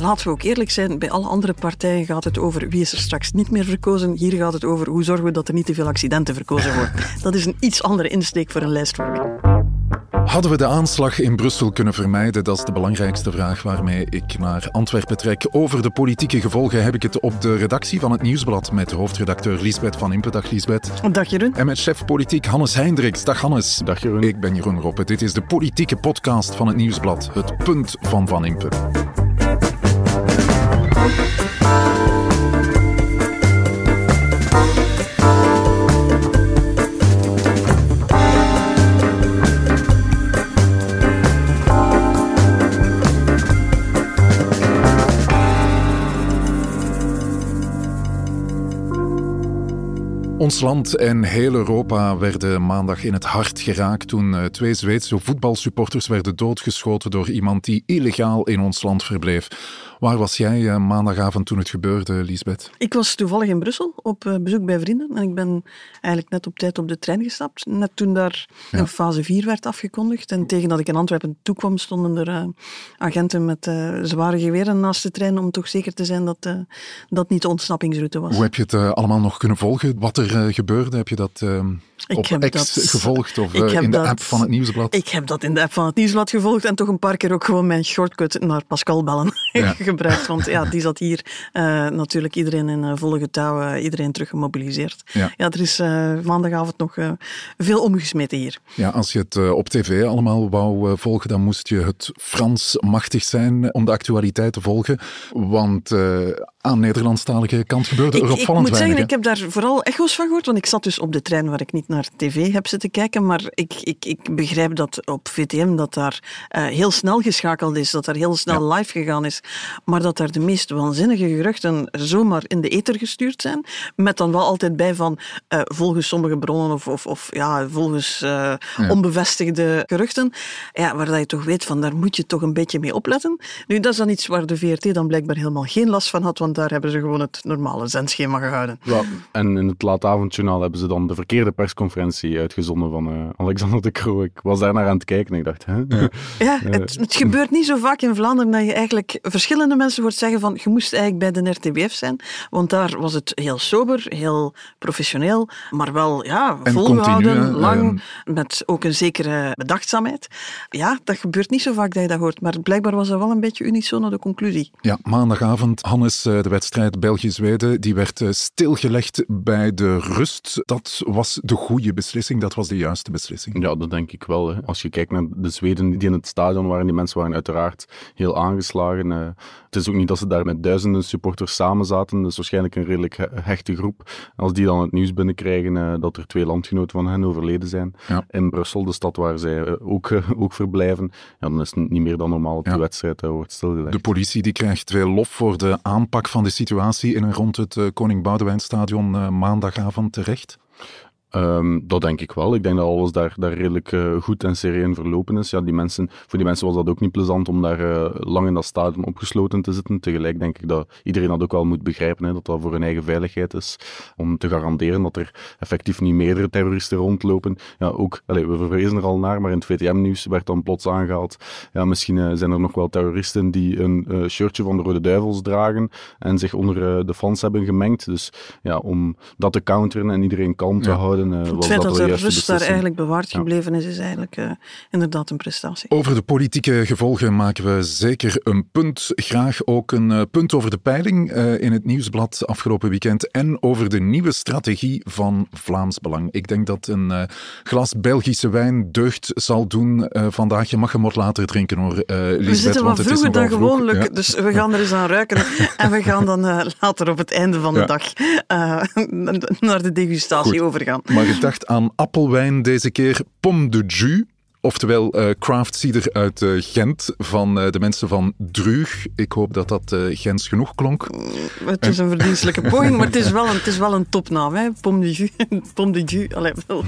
Laten we ook eerlijk zijn, bij alle andere partijen gaat het over wie is er straks niet meer verkozen. Hier gaat het over hoe zorgen we dat er niet te veel accidenten verkozen worden. Dat is een iets andere insteek voor een lijstvorming. Hadden we de aanslag in Brussel kunnen vermijden? Dat is de belangrijkste vraag waarmee ik naar Antwerpen trek. Over de politieke gevolgen heb ik het op de redactie van het Nieuwsblad met hoofdredacteur Liesbeth van Impe. Dag Liesbeth. Dag Jeroen. En met chef politiek Hannes Hendricks. Dag Hannes. Dag Jeroen. Ik ben Jeroen Roppe. Dit is de politieke podcast van het Nieuwsblad. Het punt van Van Impe. Thank you. Ons land en heel Europa werden maandag in het hart geraakt toen eh, twee Zweedse voetbalsupporters werden doodgeschoten door iemand die illegaal in ons land verbleef. Waar was jij eh, maandagavond toen het gebeurde, Lisbeth? Ik was toevallig in Brussel op eh, bezoek bij vrienden en ik ben eigenlijk net op tijd op de trein gestapt. Net toen daar ja. fase 4 werd afgekondigd en tegen dat ik in Antwerpen toekwam stonden er agenten met zware geweren naast de trein om toch zeker te zijn dat dat niet de ontsnappingsroute was. Hoe heb je het allemaal nog kunnen volgen? Wat er gebeurde? Heb je dat uh, op X dat, gevolgd of uh, in de dat, app van het Nieuwsblad? Ik heb dat in de app van het Nieuwsblad gevolgd en toch een paar keer ook gewoon mijn shortcut naar Pascal bellen ja. gebruikt. Want ja, die zat hier uh, natuurlijk iedereen in volle getouw, iedereen terug gemobiliseerd. Ja, ja er is maandagavond nog veel omgesmeten hier. Ja, als je het op tv allemaal wou volgen, dan moest je het Frans machtig zijn om de actualiteit te volgen. Want aan Nederlandstalige kant gebeurde er opvallend Ik moet zeggen, ik heb daar vooral echo's van gehoord, want ik zat dus op de trein waar ik niet naar tv heb zitten kijken, maar ik, ik, ik begrijp dat op VTM dat daar uh, heel snel geschakeld is, dat daar heel snel ja. live gegaan is, maar dat daar de meest waanzinnige geruchten zomaar in de ether gestuurd zijn, met dan wel altijd bij van uh, volgens sommige bronnen of, of, of ja, volgens uh, ja. onbevestigde geruchten, ja, waar dat je toch weet van daar moet je toch een beetje mee opletten. Nu, dat is dan iets waar de VRT dan blijkbaar helemaal geen last van had, want daar hebben ze gewoon het normale zendschema gehouden. Ja, en in het laatavondjournaal hebben ze dan de verkeerde persconferentie uitgezonden van uh, Alexander de Croo. Ik was daar naar aan het kijken en ik dacht... Hè? Ja, ja het, het, gebeurt niet zo vaak in Vlaanderen dat je eigenlijk verschillende mensen hoort zeggen van je moest eigenlijk bij de RTBF zijn, want daar was het heel sober, heel professioneel, maar wel ja, volgehouden, continu, lang, uh, met ook een zekere bedachtzaamheid. Ja, dat gebeurt niet zo vaak dat je dat hoort, maar blijkbaar was dat wel een beetje unisono de conclusie. Ja, maandagavond, Hannes, de wedstrijd België-Zweden, die werd stilgelegd bij de rust. Dat was de goede beslissing, dat was de juiste beslissing. Ja, dat denk ik wel. Hè. Als je kijkt naar de Zweden die in het stadion waren, die mensen waren uiteraard heel aangeslagen. Uh, het is ook niet dat ze daar met duizenden supporters samen zaten. Is waarschijnlijk een redelijk hechte groep. Als die dan het nieuws binnenkrijgen dat er twee landgenoten van hen overleden zijn ja. in Brussel, de stad waar zij ook, ook verblijven, ja, dan is het niet meer dan normaal dat ja. de wedstrijd wordt stilgelegd. De politie die krijgt veel lof voor de aanpak van de situatie in en rond het Koning Boudewijnstadion maandagavond terecht? Um, dat denk ik wel. Ik denk dat alles daar, daar redelijk uh, goed en sereen verlopen is. Ja, die mensen, voor die mensen was dat ook niet plezant om daar uh, lang in dat stadion opgesloten te zitten. Tegelijk denk ik dat iedereen dat ook wel moet begrijpen, hè, dat dat voor hun eigen veiligheid is. Om te garanderen dat er effectief niet meerdere terroristen rondlopen. Ja, ook, allez, we verwezen er al naar, maar in het VTM-nieuws werd dan plots aangehaald. Ja, misschien uh, zijn er nog wel terroristen die een shirtje van de Rode Duivels dragen en zich onder de fans hebben gemengd. Dus ja, om dat te counteren en iedereen kalm te ja. houden uh, het feit dat, dat de rust daar eigenlijk bewaard gebleven ja. is, is eigenlijk uh, inderdaad een prestatie. Over de politieke gevolgen maken we zeker een punt. Graag ook een uh, punt over de peiling in het Nieuwsblad afgelopen weekend en over de nieuwe strategie van Vlaams Belang. Ik denk dat een glas Belgische wijn deugd zal doen vandaag. Je mag hem wat later drinken hoor, Lisbeth, We zitten wat vroeger dan vroeg. gewoonlijk, ja. dus we gaan er eens aan ruiken en we gaan dan later op het einde van de dag naar de degustatie Goed. overgaan. Maar gedacht aan appelwijn deze keer, Pomme de Jus. Oftewel uh, craft cider uit uh, Gent van uh, de mensen van Druug. Ik hoop dat dat Gens genoeg klonk. Het is een verdienstelijke poging, maar het is wel een, het is wel een topnaam. Hè? Pomme de Jus. Pomme de Jus. Allee, wel.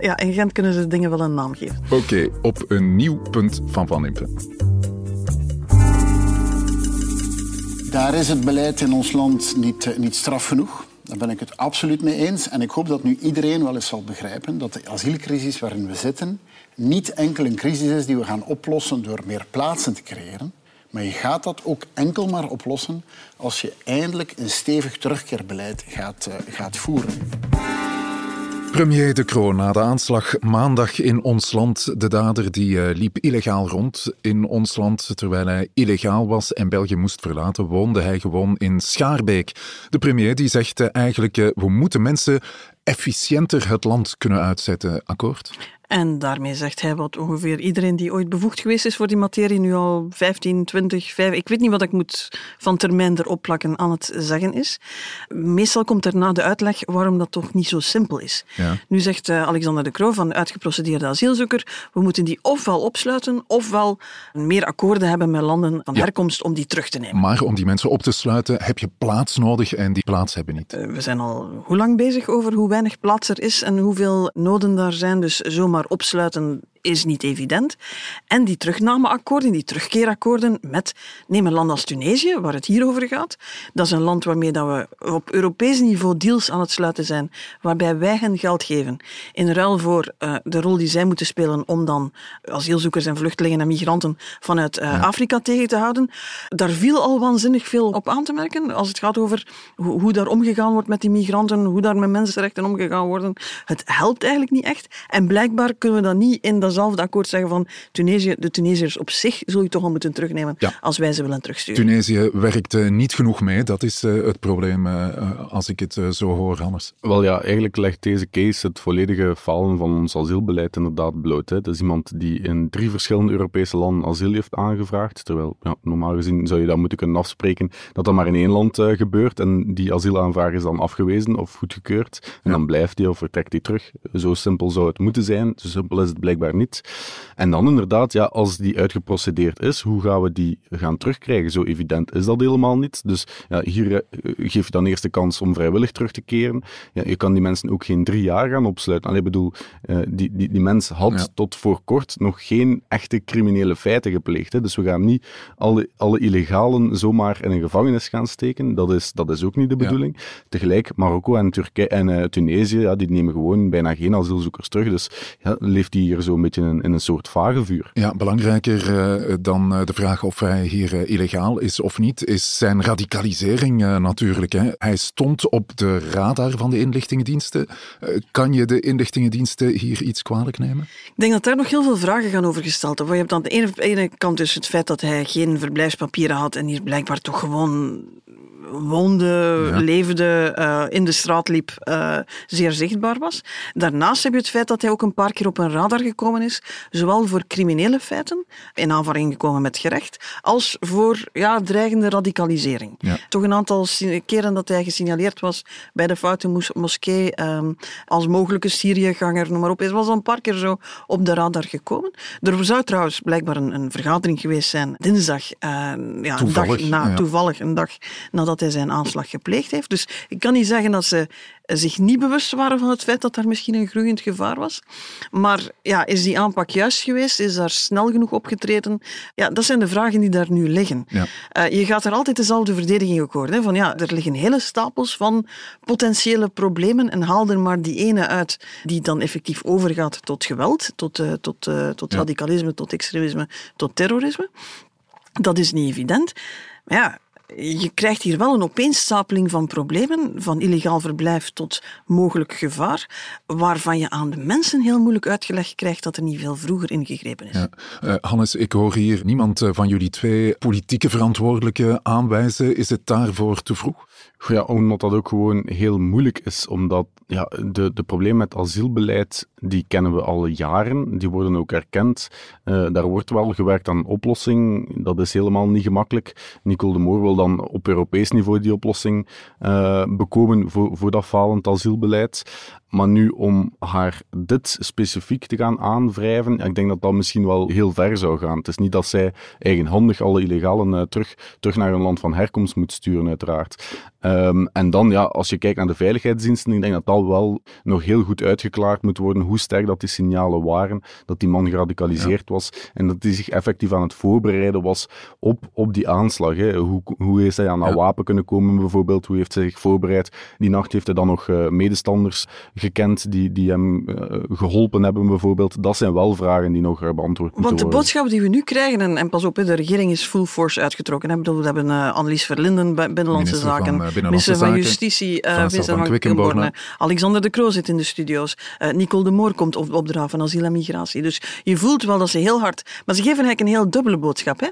ja, in Gent kunnen ze dingen wel een naam geven. Oké, okay, op een nieuw punt van Van Impe. Daar is het beleid in ons land niet, niet straf genoeg. Daar ben ik het absoluut mee eens. En ik hoop dat nu iedereen wel eens zal begrijpen dat de asielcrisis waarin we zitten niet enkel een crisis is die we gaan oplossen door meer plaatsen te creëren, Maar je gaat dat ook enkel maar oplossen als je eindelijk een stevig terugkeerbeleid gaat, uh, gaat voeren. Premier De Croo na de aanslag maandag in ons land. De dader die uh, liep illegaal rond in ons land terwijl hij illegaal was en België moest verlaten, woonde hij gewoon in Schaarbeek. De premier die zegt uh, eigenlijk, uh, we moeten mensen efficiënter het land kunnen uitzetten. Akkoord? En daarmee zegt hij wat ongeveer iedereen die ooit bevoegd geweest is voor die materie nu al 15, 20, 5, ik weet niet wat ik moet van termijn erop plakken aan het zeggen is. Meestal komt daarna de uitleg waarom dat toch niet zo simpel is. Ja. Nu zegt uh, Alexander de Croo van uitgeprocedeerde asielzoeker, we moeten die ofwel opsluiten ofwel meer akkoorden hebben met landen van ja. herkomst om die terug te nemen. Maar om die mensen op te sluiten heb je plaats nodig en die plaats hebben we niet. Uh, we zijn al hoe lang bezig over hoe weinig plaats er is en hoeveel noden daar zijn, dus zomaar opsluiten is niet evident. En die terugnameakkoorden, die terugkeerakkoorden met, neem een land als Tunesië, waar het hier over gaat. Dat is een land waarmee dat we op Europees niveau deals aan het sluiten zijn, waarbij wij hen geld geven. In ruil voor uh, de rol die zij moeten spelen om dan asielzoekers en vluchtelingen en migranten vanuit uh, ja. Afrika tegen te houden. Daar viel al waanzinnig veel op aan te merken, als het gaat over hoe, hoe daar omgegaan wordt met die migranten, hoe daar met mensenrechten omgegaan worden. Het helpt eigenlijk niet echt. En blijkbaar kunnen we dat niet in dat datzelfde akkoord zeggen van Tunesië, de Tunesiërs op zich zul je toch al moeten terugnemen ja. als wij ze willen terugsturen. Tunesië werkt uh, niet genoeg mee, dat is uh, het probleem uh, als ik het zo hoor, Hannes. Wel ja, eigenlijk legt deze case het volledige falen van ons asielbeleid inderdaad bloot. Hè. Dat is iemand die in drie verschillende Europese landen asiel heeft aangevraagd, terwijl ja, normaal gezien zou je dat moeten kunnen afspreken dat dat maar in één land gebeurt en die asielaanvraag is dan afgewezen of goedgekeurd en ja. dan blijft hij of vertrekt hij terug. Zo simpel zou het moeten zijn, zo simpel is het blijkbaar niet. En dan inderdaad, ja, als die uitgeprocedeerd is, hoe gaan we die gaan terugkrijgen? Zo evident is dat helemaal niet. Dus ja, hier uh, geef je dan eerst de kans om vrijwillig terug te keren. Ja, je kan die mensen ook geen drie jaar gaan opsluiten. Allee, ik bedoel, uh, die, die, die mens had ja. tot voor kort nog geen echte criminele feiten gepleegd. Hè. Dus we gaan niet alle, alle illegalen zomaar in een gevangenis gaan steken. Dat is, dat is ook niet de bedoeling. Ja. Tegelijk, Marokko en, Turkije en uh, Tunesië, ja, die nemen gewoon bijna geen asielzoekers terug. Dus ja, leeft die hier zo een beetje in, in een soort vagevuur. Ja, belangrijker uh, dan uh, de vraag of hij hier uh, illegaal is of niet, is zijn radicalisering natuurlijk. Hè. Hij stond op de radar van de inlichtingendiensten. kan je de inlichtingendiensten hier iets kwalijk nemen? Ik denk dat daar nog heel veel vragen gaan over gesteld worden. Je hebt aan de ene, ene kant dus het feit dat hij geen verblijfspapieren had en hier blijkbaar toch gewoon woonde, ja. leefde, uh, in de straat liep, uh, zeer zichtbaar was. Daarnaast heb je het feit dat hij ook een paar keer op een radar gekomen is, zowel voor criminele feiten, in aanvaring gekomen met gerecht, als voor ja, dreigende radicalisering. Ja. Toch een aantal keren dat hij gesignaleerd was bij de Foute mos Moskee um, als mogelijke Syriëganger, noem maar op. Hij was al een paar keer zo op de radar gekomen. Er zou trouwens blijkbaar een, een vergadering geweest zijn, dinsdag, uh, ja, een dag na, toevallig een dag nadat hij zijn aanslag gepleegd heeft. Dus ik kan niet zeggen dat ze zich niet bewust waren van het feit dat daar misschien een groeiend gevaar was. Maar ja, is die aanpak juist geweest? Is daar snel genoeg opgetreden? Ja, dat zijn de vragen die daar nu liggen. Ja. Uh, je gaat er altijd dezelfde verdediging ook horen. Hè? Van ja, er liggen hele stapels van potentiële problemen en haal er maar die ene uit die dan effectief overgaat tot geweld, tot, uh, tot, uh, tot ja. radicalisme, tot extremisme, tot terrorisme. Dat is niet evident. Maar ja, je krijgt hier wel een opeenstapeling van problemen, van illegaal verblijf tot mogelijk gevaar, waarvan je aan de mensen heel moeilijk uitgelegd krijgt dat er niet veel vroeger ingegrepen is. Ja. Uh, Hannes, ik hoor hier niemand van jullie twee politieke verantwoordelijken aanwijzen. Is het daarvoor te vroeg? Ja, omdat dat ook gewoon heel moeilijk is, omdat ja, de, de problemen met asielbeleid, die kennen we al jaren, die worden ook erkend. Uh, daar wordt wel gewerkt aan een oplossing, dat is helemaal niet gemakkelijk. Nicole de Moor wil dan op Europees niveau die oplossing uh, bekomen voor, voor dat falend asielbeleid. Maar nu om haar dit specifiek te gaan aanwrijven, ik denk dat dat misschien wel heel ver zou gaan. Het is niet dat zij eigenhandig alle illegalen uh, terug, terug naar hun land van herkomst moet sturen, uiteraard. Um, en dan, ja, als je kijkt naar de veiligheidsdiensten, ik denk dat dat wel nog heel goed uitgeklaard moet worden hoe hoe sterk dat die signalen waren, dat die man geradicaliseerd was en dat hij zich effectief aan het voorbereiden was op, op die aanslag. Hè. Hoe, hoe is hij aan dat wapen kunnen komen bijvoorbeeld? Hoe heeft hij zich voorbereid? Die nacht heeft hij dan nog uh, medestanders gekend die, die hem uh, geholpen hebben bijvoorbeeld. Dat zijn wel vragen die nog beantwoord moeten Want de boodschap die we nu krijgen, en, en pas op, de regering is full force uitgetrokken. Hè. Bedoel, we hebben uh, Annelies Verlinden, Binnenlandse Minister Zaken, van, Binnenlandse minister van Zaken, Justitie, Vincent van Quickenborne. Alexander de Croo zit in de studio's, Nicole de Moor komt op, opdraven van asiel en migratie. Dus je voelt wel dat ze heel hard... Maar ze geven eigenlijk een heel dubbele boodschap. Hè?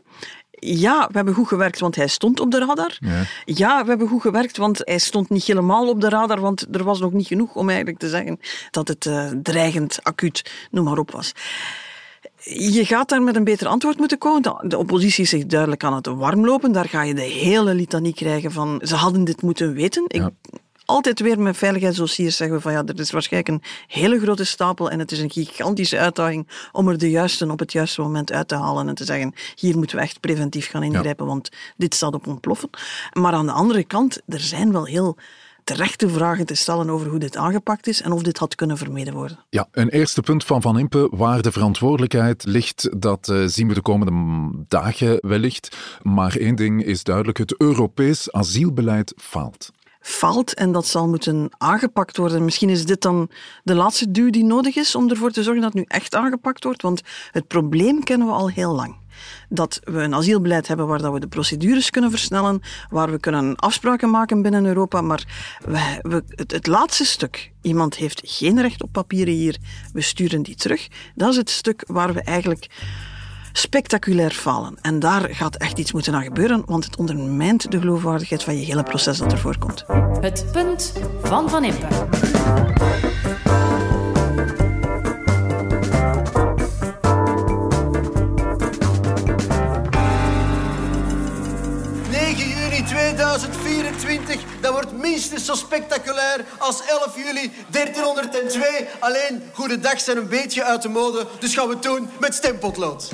ja, we hebben goed gewerkt, want hij stond op de radar. Ja. ja. we hebben goed gewerkt, want hij stond niet helemaal op de radar, want er was nog niet genoeg om eigenlijk te zeggen dat het uh, dreigend, acuut, noem maar op was. Je gaat daar met een beter antwoord moeten komen. De oppositie zich duidelijk aan het warm lopen. Daar ga je de hele litanie krijgen van ze hadden dit moeten weten. Ik, altijd weer met veiligheidsdossiers zeggen we van ja, er is waarschijnlijk een hele grote stapel en het is een gigantische uitdaging om er de juiste op het juiste moment uit te halen en te zeggen hier moeten we echt preventief gaan ingrijpen, want dit staat op ontploffen. Maar aan de andere kant, er zijn wel heel terechte vragen te stellen over hoe dit aangepakt is en of dit had kunnen vermeden worden. Ja, een eerste punt van Van Impe waar de verantwoordelijkheid ligt, dat uh, zien we de komende dagen wellicht. Maar één ding is duidelijk, het Europees asielbeleid faalt faalt en dat zal moeten aangepakt worden. Misschien is dit dan de laatste duw die nodig is om ervoor te zorgen dat het nu echt aangepakt wordt, want het probleem kennen we al heel lang. Dat we een asielbeleid hebben waar dat we de procedures kunnen versnellen, waar we kunnen afspraken maken binnen Europa, maar we, het laatste stuk, iemand heeft geen recht op papieren hier, we sturen die terug, dat is het stuk waar we eigenlijk spectaculair falen. En daar gaat echt iets moeten aan gebeuren, want het ondermijnt de geloofwaardigheid van je hele proces dat ervoor komt. Het punt van Van Impe. juni 2024, dat wordt minstens zo spectaculair als 11 juli 1302. Alleen, goedendag zijn een beetje uit de mode, dus gaan we het doen met stempotlood.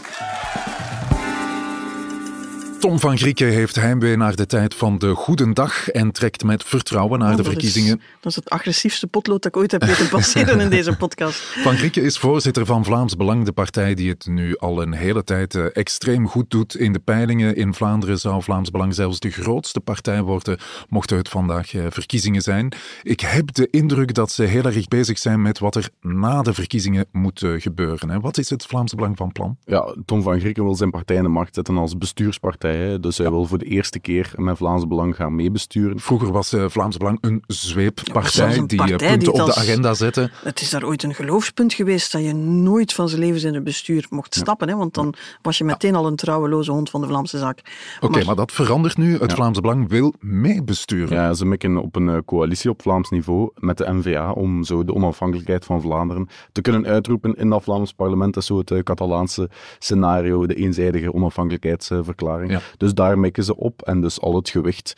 Tom van Grieken heeft heimwee naar de tijd van de goede dag en trekt met vertrouwen naar Oh, de dat verkiezingen. Is, dat is het agressiefste potlood dat ik ooit heb weten passeren in deze podcast. Van Grieken is voorzitter van Vlaams Belang, de partij die het nu al een hele tijd eh, extreem goed doet in de peilingen. In Vlaanderen zou Vlaams Belang zelfs de grootste partij worden, mochten het vandaag eh, verkiezingen zijn. Ik heb de indruk dat ze heel erg bezig zijn met wat er na de verkiezingen moet eh, gebeuren. Hè. Wat is het Vlaams Belang van plan? Ja, Tom van Grieken wil zijn partij in de markt zetten als bestuurspartij. Hè. Dus hij wil voor de eerste keer met Vlaams Belang gaan meebesturen. Vroeger was eh, Vlaams Belang een zweeppartij een die eh, partij punten die op de agenda zette. Het is daar ooit een geloofspunt geweest dat je nooit van zijn leven in het bestuur mocht stappen. Hè, want dan was je meteen al een trouweloze hond van de Vlaamse zaak. Oké, maar, dat verandert nu. Het Vlaams Belang wil meebesturen. Ja, ze mikken op een eh, coalitie op Vlaams niveau met de NVA om zo de onafhankelijkheid van Vlaanderen te kunnen uitroepen in dat Vlaams parlement. Dat is zo het Catalaanse scenario, de eenzijdige onafhankelijkheidsverklaring. Ja. Dus daar mikken ze op en dus al het gewicht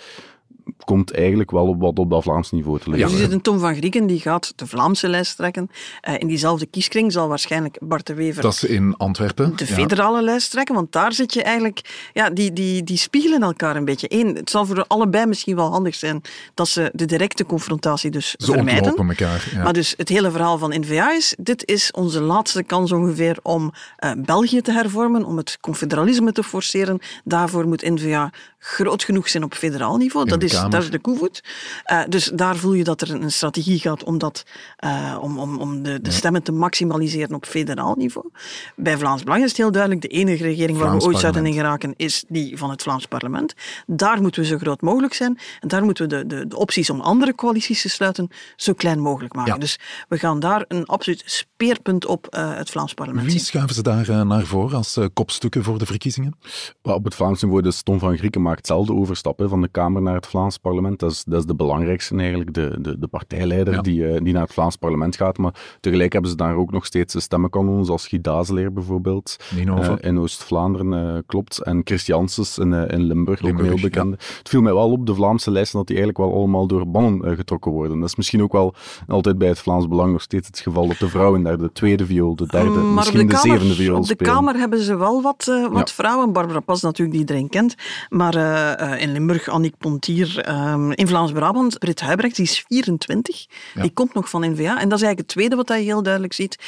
komt eigenlijk wel op wat op dat Vlaams niveau te liggen. Dus er zit een Tom van Grieken die gaat de Vlaamse lijst trekken. Eh, in diezelfde kieskring zal waarschijnlijk Bart de Wever Dat is in Antwerpen. de Ja. federale lijst trekken, want daar zit je eigenlijk... Ja, die, die, die spiegelen elkaar een beetje. Eén, het zal voor allebei misschien wel handig zijn dat ze de directe confrontatie dus Ze vermijden. elkaar. Ja. Maar dus het hele verhaal van N-VA is, dit is onze laatste kans ongeveer om eh, België te hervormen, om het confederalisme te forceren. Daarvoor moet N-VA groot genoeg zijn op federaal niveau. In Dat de dat is de koevoet. Eh, dus daar voel je dat er een strategie gaat om, dat, eh, om, om, om de, de stemmen te maximaliseren op federaal niveau. Bij Vlaams Belang is het heel duidelijk, de enige regering waar we ooit zouden in geraken is die van het Vlaams parlement. Daar moeten we zo groot mogelijk zijn. En daar moeten we de, de, de opties om andere coalities te sluiten zo klein mogelijk maken. Ja. Dus we gaan daar een absoluut speerpunt op eh, het Vlaams parlement Wie zien. schuiven ze daar naar voor als kopstukken voor de verkiezingen? Op het Vlaams niveau, dus Tom van Grieken maakt zelf de overstap hè, van de Kamer naar het Vlaams parlement. Dat is, dat is de belangrijkste eigenlijk, de, de, de partijleider Ja. die, eh, die naar het Vlaams parlement gaat. Maar tegelijk hebben ze daar ook nog steeds de stemmenkanons, als Guy Dazeleer bijvoorbeeld. Eh, in Oost-Vlaanderen, eh, klopt. En Christianses in, in Limburg, ook een heel bekende. Het viel mij wel op, de Vlaamse lijsten, dat die eigenlijk wel allemaal door bannen getrokken worden. Dat is misschien ook wel altijd bij het Vlaams Belang nog steeds het geval dat de vrouwen daar de tweede viool, de derde, Mm, misschien de, de Kamer, zevende viool op de spelen. Kamer hebben ze wel wat, wat Ja. vrouwen. Barbara Pas natuurlijk, die iedereen kent. Maar eh, eh, in Limburg Annick Pontier. Ehm, in Vlaams-Brabant Britt Huibrecht, die is 24. Die komt nog van NVA. En dat is eigenlijk het tweede wat hij heel duidelijk ziet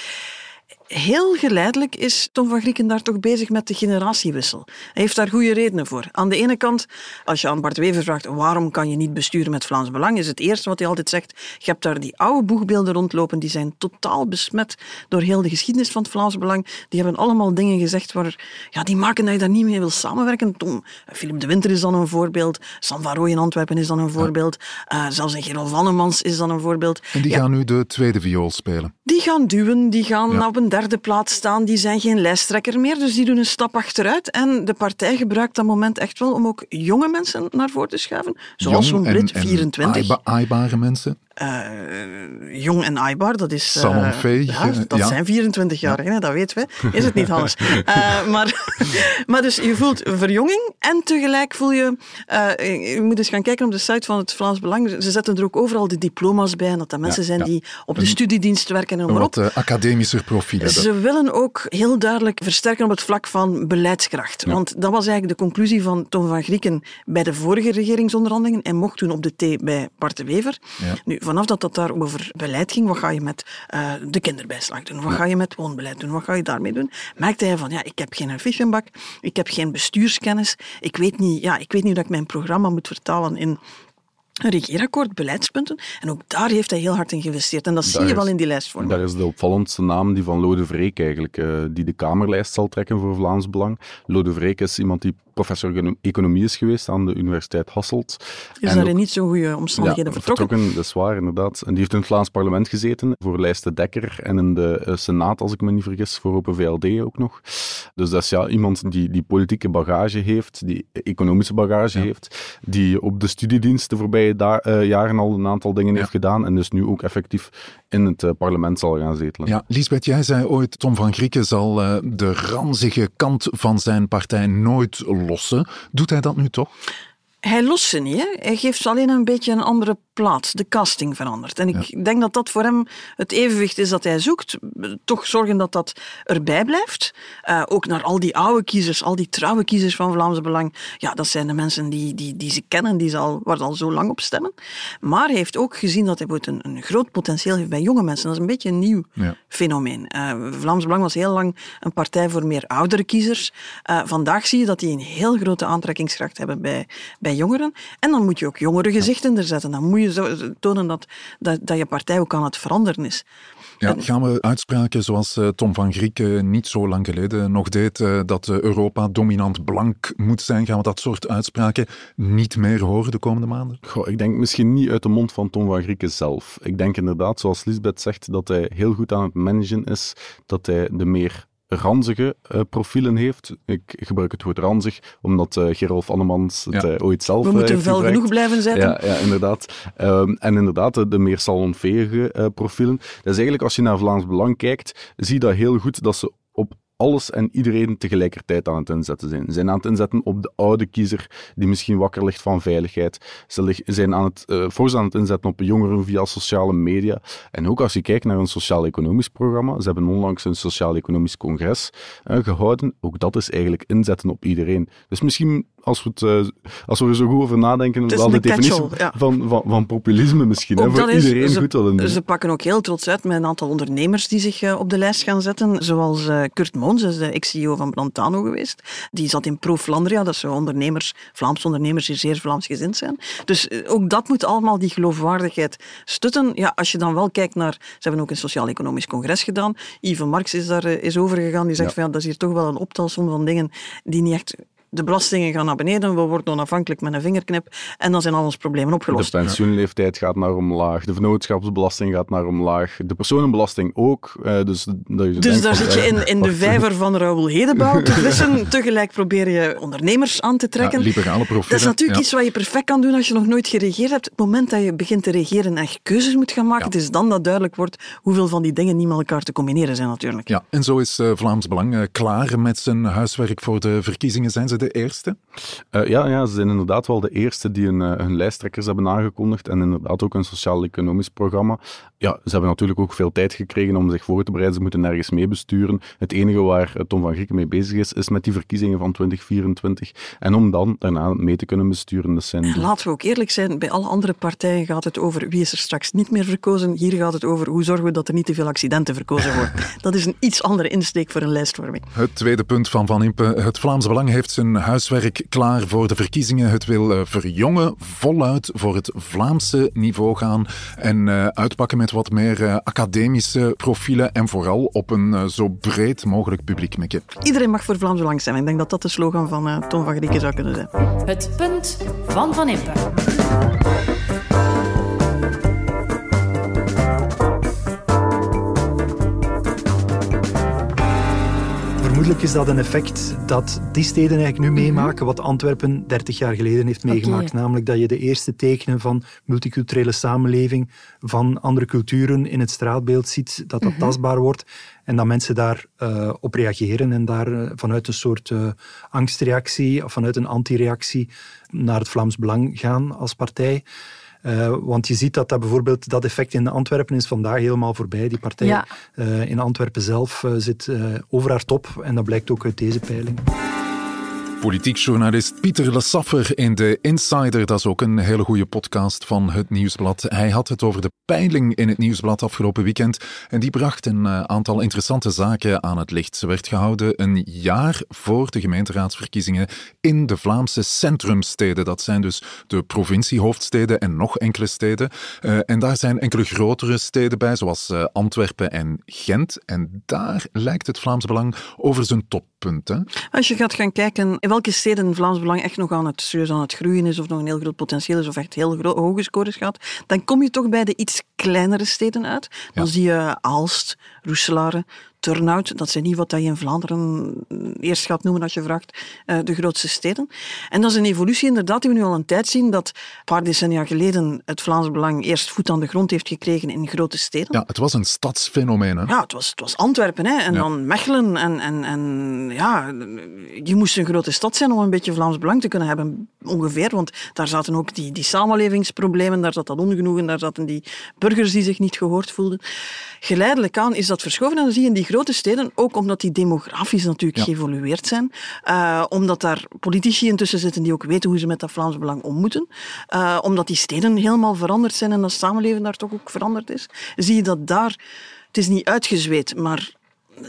heel geleidelijk is Tom van Grieken daar toch bezig met de generatiewissel. Hij heeft daar goede redenen voor. Aan de ene kant, als je aan Bart Wever vraagt waarom kan je niet besturen met Vlaams Belang, is het eerste wat hij altijd zegt, je hebt daar die oude boegbeelden rondlopen, die zijn totaal besmet door heel de geschiedenis van het Vlaams Belang. Die hebben allemaal dingen gezegd waar, ja, die maken dat je daar niet mee wil samenwerken. Tom, Philip de Winter is dan een voorbeeld, Sam van Rooij in Antwerpen is dan een voorbeeld, uh, zelfs een Gerald Vannemans is dan een voorbeeld. En die gaan nu de tweede viool spelen? Die gaan duwen, die gaan op een derde derde plaats staan, die zijn geen lijsttrekker meer, dus die doen een stap achteruit. En de partij gebruikt dat moment echt wel om ook jonge mensen naar voren te schuiven, zoals zo'n Brit, 24. Aaibare mensen? Uh, jong en aaibaar, dat is... Uh, ja, dat ja. zijn 24-jarigen, dat weten we. Is het niet, Hans? uh, maar, maar dus je voelt verjonging en tegelijk voel je... je moet eens gaan kijken op de site van het Vlaams Belang. Ze zetten er ook overal de diploma's bij, en dat dat mensen zijn die op de studiedienst werken en wat uh, academischer profiel hebben. Ze willen ook heel duidelijk versterken op het vlak van beleidskracht. Want dat was eigenlijk de conclusie van Tom van Grieken bij de vorige regeringsonderhandelingen en mocht toen op de T bij Bart de Wever. Nu, vanaf dat dat daar over beleid ging, wat ga je met uh, de kinderbijslag doen? Wat ga je met woonbeleid doen? Wat ga je daarmee doen? Merkte hij van, ja, ik heb geen affichebak, ik heb geen bestuurskennis, ik weet niet, ja, ik weet niet dat ik mijn programma moet vertalen in een regeerakkoord, beleidspunten. En ook daar heeft hij heel hard in geïnvesteerd. En dat zie je wel in die lijstvorming. Daar is de opvallendste naam die van Lode Vreek eigenlijk, uh, die de Kamerlijst zal trekken voor Vlaams Belang. Lode Vreek is iemand die professor economie is geweest aan de Universiteit Hasselt. Is daar in niet zo'n goede omstandigheden ja, vertrokken? vertrokken? Dat is waar, inderdaad. En die heeft in het Vlaams parlement gezeten voor Lijst Dekker en in de uh, Senaat, als ik me niet vergis, voor Open VLD ook nog. Dus dat is ja, iemand die, die politieke bagage heeft, die economische bagage ja. heeft, die op de studiediensten voorbije uh, jaren al een aantal dingen ja. heeft gedaan en dus nu ook effectief in het uh, parlement zal gaan zetelen. Ja, Lisbeth, jij zei ooit, Tom van Grieken zal de ranzige kant van zijn partij nooit lossen. Doet hij dat nu toch? Hij lost ze niet. Hè? Hij geeft ze alleen een beetje een andere plaats. De casting verandert. En ik ja. denk dat dat voor hem het evenwicht is dat hij zoekt. Toch zorgen dat dat erbij blijft. Uh, ook naar al die oude kiezers, al die trouwe kiezers van Vlaams Belang. Ja, dat zijn de mensen die, die, die ze kennen, die ze al, waar ze al zo lang op stemmen. Maar hij heeft ook gezien dat hij een, een groot potentieel heeft bij jonge mensen. Dat is een beetje een nieuw ja. fenomeen. Uh, Vlaams Belang was heel lang een partij voor meer oudere kiezers. Uh, vandaag zie je dat die een heel grote aantrekkingskracht hebben bij, bij jongeren. En dan moet je ook jongere gezichten er zetten. Dan moet je tonen dat, dat, dat je partij ook aan het veranderen is. Ja, gaan we uitspraken zoals uh, Tom van Grieken niet zo lang geleden nog deed, uh, dat Europa dominant blank moet zijn, gaan we dat soort uitspraken niet meer horen de komende maanden? Goh, ik denk misschien niet uit de mond van Tom van Grieken zelf. Ik denk inderdaad, zoals Lisbeth zegt, dat hij heel goed aan het managen is, dat hij de meer ranzige uh, profielen heeft. Ik gebruik het woord ranzig, omdat uh, Gerolf Annemans het ja. uh, ooit zelf We moeten wel genoeg blijven zetten. Ja, ja inderdaad. Um, en inderdaad, de, de meer salonveege profielen. Dat is eigenlijk, als je naar Vlaams Belang kijkt, zie je dat heel goed dat ze op alles en iedereen tegelijkertijd aan het inzetten zijn. Ze zijn aan het inzetten op de oude kiezer die misschien wakker ligt van veiligheid. Ze zijn aan het, uh, aan het inzetten op jongeren via sociale media. En ook als je kijkt naar een sociaal-economisch programma, ze hebben onlangs een sociaal-economisch congres uh, gehouden. Ook dat is eigenlijk inzetten op iedereen. Dus misschien als we, het, uh, als we er zo goed over nadenken, wel de definitie ja. van, van, van, populisme misschien. Hè, voor is, iedereen ze, goed wil doen. Ze pakken ook heel trots uit met een aantal ondernemers die zich uh, op de lijst gaan zetten. Zoals uh, Kurt Moons, is de ex-CEO van Brantano geweest. Die zat in Pro Flandria, dat zijn ondernemers, Vlaamse ondernemers die zeer Vlaams gezind zijn. Dus ook dat moet allemaal die geloofwaardigheid stutten. Ja, als je dan wel kijkt naar... Ze hebben ook een sociaal-economisch congres gedaan. Yves Marx is daar is overgegaan. Die zegt ja. van ja, dat is hier toch wel een optelsom van dingen die niet echt de belastingen gaan naar beneden, we worden onafhankelijk met een vingerknip en dan zijn al onze problemen opgelost. De pensioenleeftijd gaat naar omlaag, de vennootschapsbelasting gaat naar omlaag, de personenbelasting ook. Uh, dus dus daar zit je in, in de vijver van Raoul Hedebouw te vissen. Tegelijk probeer je ondernemers aan te trekken. Ja, liberale profielen. Dat is natuurlijk ja. iets wat je perfect kan doen als je nog nooit geregeerd hebt. Het moment dat je begint te regeren en je keuzes moet gaan maken, ja. het is dan dat duidelijk wordt hoeveel van die dingen niet met elkaar te combineren zijn natuurlijk. Ja, en zo is uh, Vlaams Belang uh, klaar met zijn huiswerk voor de verkiezingen. Zijn ze de eerste? Uh, ja, ja, ze zijn inderdaad wel de eerste die een, uh, hun lijsttrekkers hebben aangekondigd en inderdaad ook een sociaal-economisch programma. Ja, ze hebben natuurlijk ook veel tijd gekregen om zich voor te bereiden. Ze moeten nergens mee besturen. Het enige waar Tom van Grieken mee bezig is, is met die verkiezingen van 2024. En om dan daarna mee te kunnen besturen. Dat zijn Laten we ook eerlijk zijn, bij alle andere partijen gaat het over wie is er straks niet meer verkozen. Hier gaat het over hoe zorgen we dat er niet te veel accidenten verkozen worden. Dat is een iets andere insteek voor een lijstvorming. Het tweede punt van Van Impe. Het Vlaams Belang heeft zijn huiswerk klaar voor de verkiezingen. Het wil uh, verjongen, voluit voor het Vlaamse niveau gaan en uh, uitpakken met wat meer uh, academische profielen en vooral op een zo breed mogelijk publiek mikken. Iedereen mag voor Vlaams Belang zijn. Ik denk dat dat de slogan van Tom van Grieken zou kunnen zijn. Het punt van Van Impe. Is dat een effect dat die steden eigenlijk nu mhm. meemaken wat Antwerpen 30 jaar geleden heeft meegemaakt. Namelijk dat je de eerste tekenen van multiculturele samenleving, van andere culturen in het straatbeeld ziet, dat dat mhm. tastbaar wordt en dat mensen daar uh, op reageren en daar uh, vanuit een soort uh, angstreactie of vanuit een antireactie naar het Vlaams Belang gaan als partij. Uh, want je ziet dat, dat bijvoorbeeld dat effect in Antwerpen is vandaag helemaal voorbij. Die partij ja. uh, in Antwerpen zelf uh, zit over haar top en dat blijkt ook uit deze peiling. Politiek journalist Pieter Lessaffer in de Insider. Dat is ook een hele goede podcast van het Nieuwsblad. Hij had het over de peiling in het Nieuwsblad afgelopen weekend. En die bracht een eh, aantal interessante zaken aan het licht. Ze werd gehouden een jaar voor de gemeenteraadsverkiezingen in de Vlaamse centrumsteden. Dat zijn dus de provinciehoofdsteden en nog enkele steden. Uh, en daar zijn enkele grotere steden bij, zoals uh, Antwerpen en Gent. En daar lijkt het Vlaams Belang over zijn toppunt. Hè? Als je gaat gaan kijken welke steden Vlaams Belang echt nog aan het, serieus aan het groeien is, of nog een heel groot potentieel is, of echt heel hoge scores gaat, dan kom je toch bij de iets kleinere steden uit. Dan zie je Aalst, Roeselare, Turnhout. Dat zijn niet wat je in Vlaanderen eerst gaat noemen als je vraagt uh, de grootste steden. En dat is een evolutie inderdaad die we nu al een tijd zien, dat een paar decennia geleden het Vlaams Belang eerst voet aan de grond heeft gekregen in grote steden. Ja, het was een stadsfenomeen. Hè? Ja, het was, het was Antwerpen hè? en dan Mechelen. En, en, en ja, je moest een grote stad zijn om een beetje Vlaams Belang te kunnen hebben, ongeveer. Want daar zaten ook die, die samenlevingsproblemen, daar zat dat ongenoegen, daar zaten die burgers die zich niet gehoord voelden. Geleidelijk aan is dat verschoven en dan zie je die grote steden, ook omdat die demografisch natuurlijk geëvolueerd zijn, uh, omdat daar politici intussen zitten die ook weten hoe ze met dat Vlaams Belang om moeten, uh, omdat die steden helemaal veranderd zijn en dat samenleven daar toch ook veranderd is, zie je dat daar, het is niet uitgezweet, maar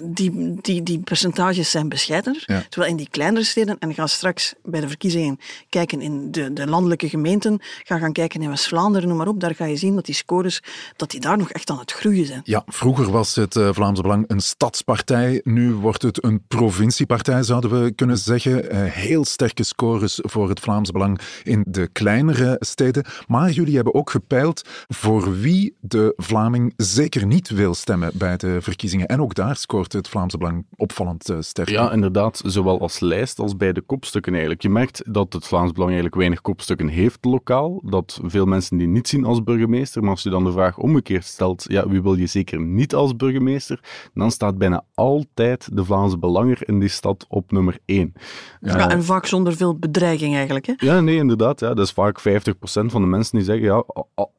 die, die, die percentages zijn bescheidener. Terwijl in die kleinere steden, en ga straks bij de verkiezingen kijken in de, de landelijke gemeenten, ga gaan kijken in West-Vlaanderen, noem maar op, daar ga je zien dat die scores, dat die daar nog echt aan het groeien zijn. Ja, vroeger was het uh, Vlaams Belang een stadspartij, nu wordt het een provinciepartij, zouden we kunnen zeggen. Uh, heel sterke scores voor het Vlaams Belang in de kleinere steden. Maar jullie hebben ook gepeild voor wie de Vlaming zeker niet wil stemmen bij de verkiezingen. En ook daar het Vlaamse Belang opvallend uh, sterk. Ja, inderdaad. Zowel als lijst als bij de kopstukken eigenlijk. Je merkt dat het Vlaams Belang eigenlijk weinig kopstukken heeft lokaal. Dat veel mensen die niet zien als burgemeester. Maar als je dan de vraag omgekeerd stelt, ja, wie wil je zeker niet als burgemeester? Dan staat bijna altijd de Vlaamse Belanger in die stad op nummer 1. Ja, uh, en vaak zonder veel bedreiging eigenlijk. Hè? Ja, nee, inderdaad. Ja. Dat is vaak 50% van de mensen die zeggen, ja,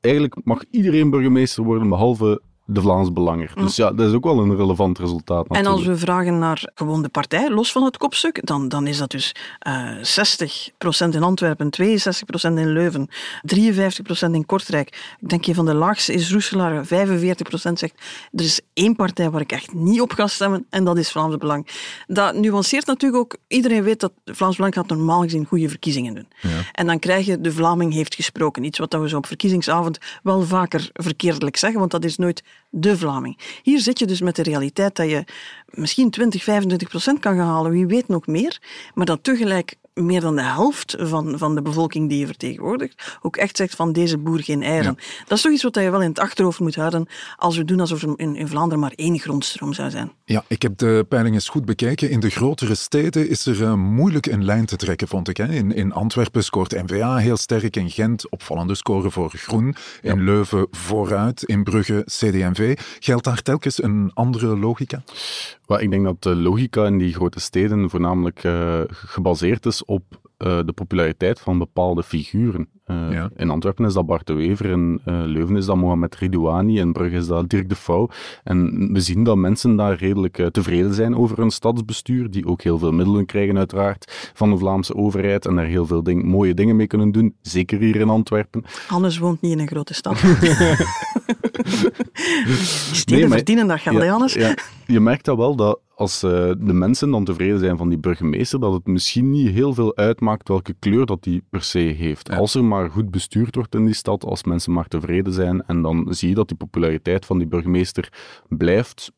eigenlijk mag iedereen burgemeester worden, behalve de Vlaams Belanger. Mm. Dus ja, dat is ook wel een relevant resultaat. Natuurlijk. En als we vragen naar gewoon de partij, los van het kopstuk, dan, dan is dat dus uh, eh, 60% in Antwerpen, 62% in Leuven, 53% in Kortrijk. Ik denk je van de laagste is Roeselaar, 45% zegt er is één partij waar ik echt niet op ga stemmen en dat is Vlaams Belang. Dat nuanceert natuurlijk ook, iedereen weet dat Vlaams Belang gaat normaal gezien goede verkiezingen doen. Ja. En dan krijg je de Vlaming heeft gesproken, iets wat we zo op verkiezingsavond wel vaker verkeerdelijk zeggen, want dat is nooit de Vlaming. Hier zit je dus met de realiteit dat je misschien 20, 25 procent kan gaan halen, wie weet nog meer, maar dat tegelijk meer dan de helft van, van de bevolking die je vertegenwoordigt ook echt zegt van deze boer geen eieren. Dat is toch iets wat je wel in het achterhoofd moet houden als we doen alsof er in, in Vlaanderen maar één grondstroom zou zijn. Ja, ik heb de peilingen eens goed bekeken. In de grotere steden is er uh, moeilijk een lijn te trekken, vond ik. Hè. In, in Antwerpen scoort N-VA heel sterk, in Gent opvallende scoren voor Groen, in Leuven vooruit, in Brugge CD&V. Geldt daar telkens een andere logica? Well, ik denk dat de logica in die grote steden voornamelijk uh, gebaseerd is is op uh, de populariteit van bepaalde figuren. Uh, ja. In Antwerpen is dat Bart de Wever, in uh, Leuven is dat Mohamed Ridouani, in Brugge is dat Dirk de Vouw. En we zien dat mensen daar redelijk tevreden zijn over hun stadsbestuur, die ook heel veel middelen krijgen uiteraard van de Vlaamse overheid en daar heel veel ding, mooie dingen mee kunnen doen, zeker hier in Antwerpen. Hannes woont niet in een grote stad. Steden nee, verdienen dat geld, ja, je merkt dat wel, dat als uh, de mensen dan tevreden zijn van die burgemeester, dat het misschien niet heel veel uitmaakt welke kleur dat die per se heeft. Als er maar goed bestuurd wordt in die stad, als mensen maar tevreden zijn, en dan zie je dat die populariteit van die burgemeester blijft,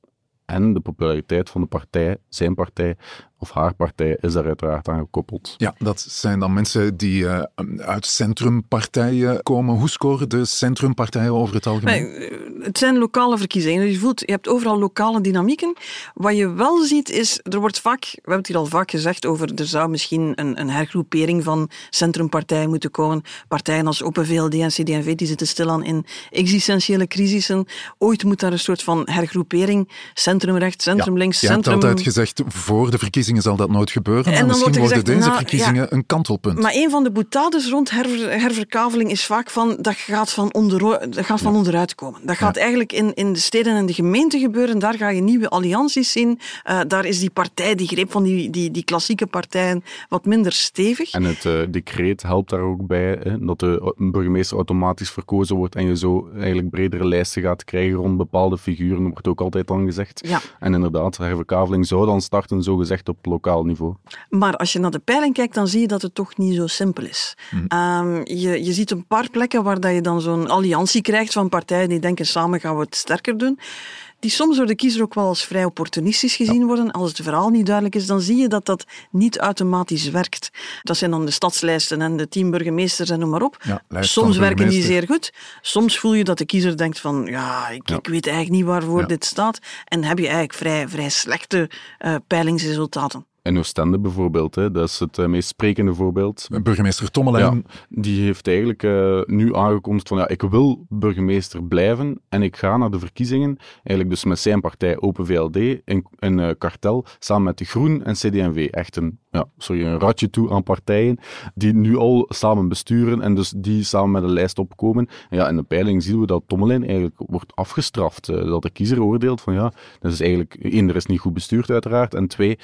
en de populariteit van de partij, zijn partij, of haar partij is daar uiteraard aan gekoppeld. Ja, dat zijn dan mensen die uh, uit centrumpartijen komen. Hoe scoren de centrumpartijen over het algemeen? Eh, het zijn lokale verkiezingen. Je voelt, je hebt overal lokale dynamieken. Wat je wel ziet is, er wordt vaak, we hebben het hier al vaak gezegd over, er zou misschien een, een hergroepering van centrumpartijen moeten komen. Partijen als Open VLD en CD&V, die zitten stilaan in existentiële crisissen. Ooit moet daar een soort van hergroepering, centrumrecht, centrumlinks, ja, centrum... Je hebt altijd gezegd, voor de verkiezingen zal dat nooit gebeuren. En misschien worden gezegd, deze nou, verkiezingen een kantelpunt. Maar een van de boetades rond herverkaveling is vaak van dat gaat van, onder, dat gaat van onderuit komen. Dat gaat eigenlijk in, in de steden en de gemeenten gebeuren. Daar ga je nieuwe allianties zien. Uh, daar is die partij, die greep van die, die, die klassieke partijen wat minder stevig. En het uh, decreet helpt daar ook bij, hè, dat de burgemeester automatisch verkozen wordt en je zo eigenlijk bredere lijsten gaat krijgen rond bepaalde figuren, wordt ook altijd dan gezegd. Ja. En inderdaad, herverkaveling zou dan starten, zo gezegd, op lokaal niveau. Maar als je naar de peiling kijkt, dan zie je dat het toch niet zo simpel is. Hm. Um, je, je ziet een paar plekken waar dat je dan zo'n alliantie krijgt van partijen die denken samen gaan we het sterker doen die soms door de kiezer ook wel als vrij opportunistisch gezien worden. Als het verhaal niet duidelijk is, dan zie je dat dat niet automatisch werkt. Dat zijn dan de stadslijsten en de teamburgemeesters en noem maar op. Ja, soms werken die zeer goed. Soms voel je dat de kiezer denkt van, ja, ik, ik weet eigenlijk niet waarvoor dit staat. En heb je eigenlijk vrij, vrij slechte uh, peilingsresultaten. In Oostende bijvoorbeeld, hè, dat is het uh, meest sprekende voorbeeld. Burgemeester Tommelijn. die heeft eigenlijk uh, nu aangekondigd van ja, ik wil burgemeester blijven en ik ga naar de verkiezingen, eigenlijk dus met zijn partij Open VLD, in een uh, kartel, samen met de Groen en CD&V. Echt een, ja, sorry, een ratje toe aan partijen die nu al samen besturen en dus die samen met een lijst opkomen. En ja, in de peiling zien we dat Tommelijn eigenlijk wordt afgestraft. dat de kiezer oordeelt van ja, dat is eigenlijk, één, er is niet goed bestuurd uiteraard, en twee,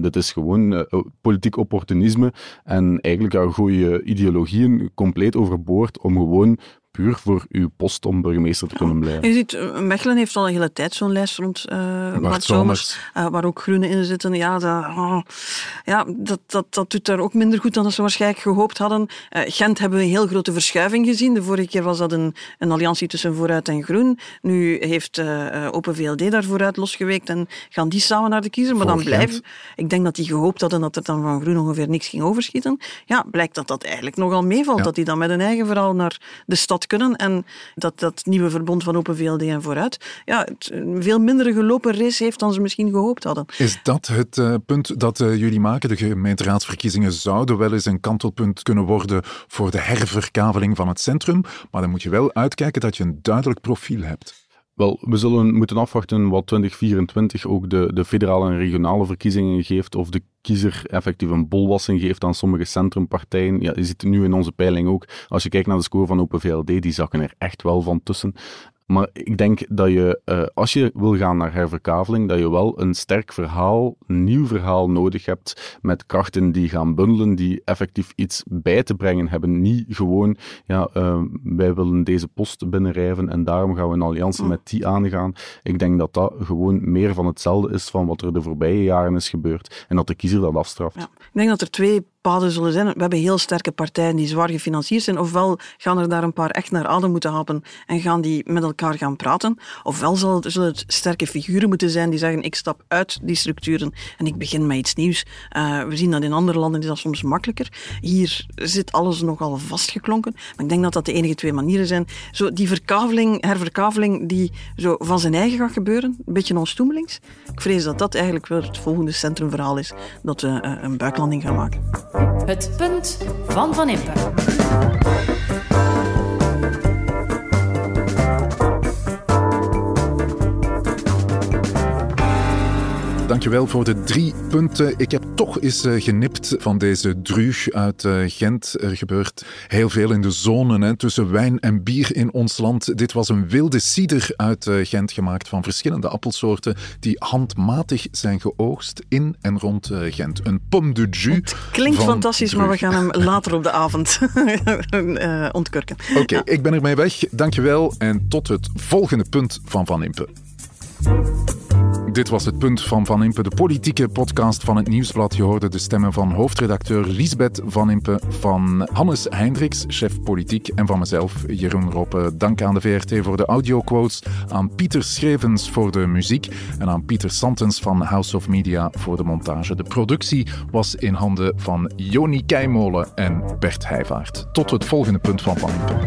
dat is gewoon uh, politiek opportunisme. En eigenlijk gooi je ideologieën compleet overboord om gewoon puur voor uw post om burgemeester te kunnen blijven. Je ziet, eh, Mechelen heeft al een hele tijd zo'n lijst rond uh, Bart Somers, uh, waar ook groenen in zitten. Ja, dat, oh, ja dat, dat, dat doet daar ook minder goed dan ze waarschijnlijk gehoopt hadden. Uh, Gent hebben we een heel grote verschuiving gezien. De vorige keer was dat een, een alliantie tussen Vooruit en Groen. Nu heeft Open VLD daar vooruit losgeweekt en gaan die samen naar de kiezer. Maar dan blijven... Ik denk dat die gehoopt hadden dat er dan van Groen ongeveer niks ging overschieten. Ja, blijkt dat dat eigenlijk nogal meevalt. Dat die dan met een eigen verhaal naar de stad kunnen. En dat dat nieuwe verbond van Open VLD en vooruit ja, het een veel mindere gelopen race heeft dan ze misschien gehoopt hadden. Is dat het uh, punt dat uh, jullie maken? De gemeenteraadsverkiezingen zouden wel eens een kantelpunt kunnen worden voor de herverkaveling van het centrum. Maar dan moet je wel uitkijken dat je een duidelijk profiel hebt. Wel, we zullen moeten afwachten wat 2024 ook de, de federale en regionale verkiezingen geeft, of de kiezer effectief een bolwassing geeft aan sommige centrumpartijen. Ja, je ziet het nu in onze peiling ook. Als je kijkt naar de score van Open VLD, die zakken er echt wel van tussen. Maar ik denk dat je, uh, als je wil gaan naar herverkaveling, dat je wel een sterk verhaal, een nieuw verhaal nodig hebt met krachten die gaan bundelen, die effectief iets bij te brengen hebben. Niet gewoon, ja, uh, wij willen deze post binnenrijven en daarom gaan we een alliantie met die aangaan. Ik denk dat dat gewoon meer van hetzelfde is van wat er de voorbije jaren is gebeurd en dat de kiezer dat afstraft. Ja. Ik denk dat er twee paden zullen zijn. We hebben heel sterke partijen die zwaar gefinancierd zijn. Ofwel gaan er daar een paar echt naar adem moeten happen en gaan die met elkaar gaan praten. Ofwel zullen het sterke figuren moeten zijn die zeggen ik stap uit die structuren en ik begin met iets nieuws. Uh, we zien dat in andere landen is dat soms makkelijker. Hier zit alles nogal vastgeklonken. Maar ik denk dat dat de enige twee manieren zijn. Zo die verkaveling, herverkaveling die zo van zijn eigen gaat gebeuren, een beetje onstoemelings. Ik vrees dat dat eigenlijk wel het volgende centrumverhaal is, dat we uh, een buiklanding gaan maken. Het punt van Van Impe. Dankjewel voor de drie punten. Ik heb toch eens uh, genipt van deze druug uit uh, Gent. Er gebeurt heel veel in de zone hè, tussen wijn en bier in ons land. Dit was een wilde cider uit uh, Gent gemaakt van verschillende appelsoorten die handmatig zijn geoogst in en rond Gent. Een pomme de jus. Het klinkt fantastisch, druug. maar we gaan hem later op de avond ontkurken. Oké, okay, ja. ik ben ermee weg. Dankjewel en tot het volgende punt van Van Impe. Dit was het punt van Van Impe, de politieke podcast van het Nieuwsblad. Je hoorde de stemmen van hoofdredacteur Lisbeth Van Impe, van Hannes Hendricks, chef politiek, en van mezelf, Jeroen Roppe. Dank aan de VRT voor de audioquotes, aan Pieter Schrevens voor de muziek en aan Pieter Santens van House of Media voor de montage. De productie was in handen van Joni Keimolen en Bert Heijvaart. Tot het volgende punt van Van Impe.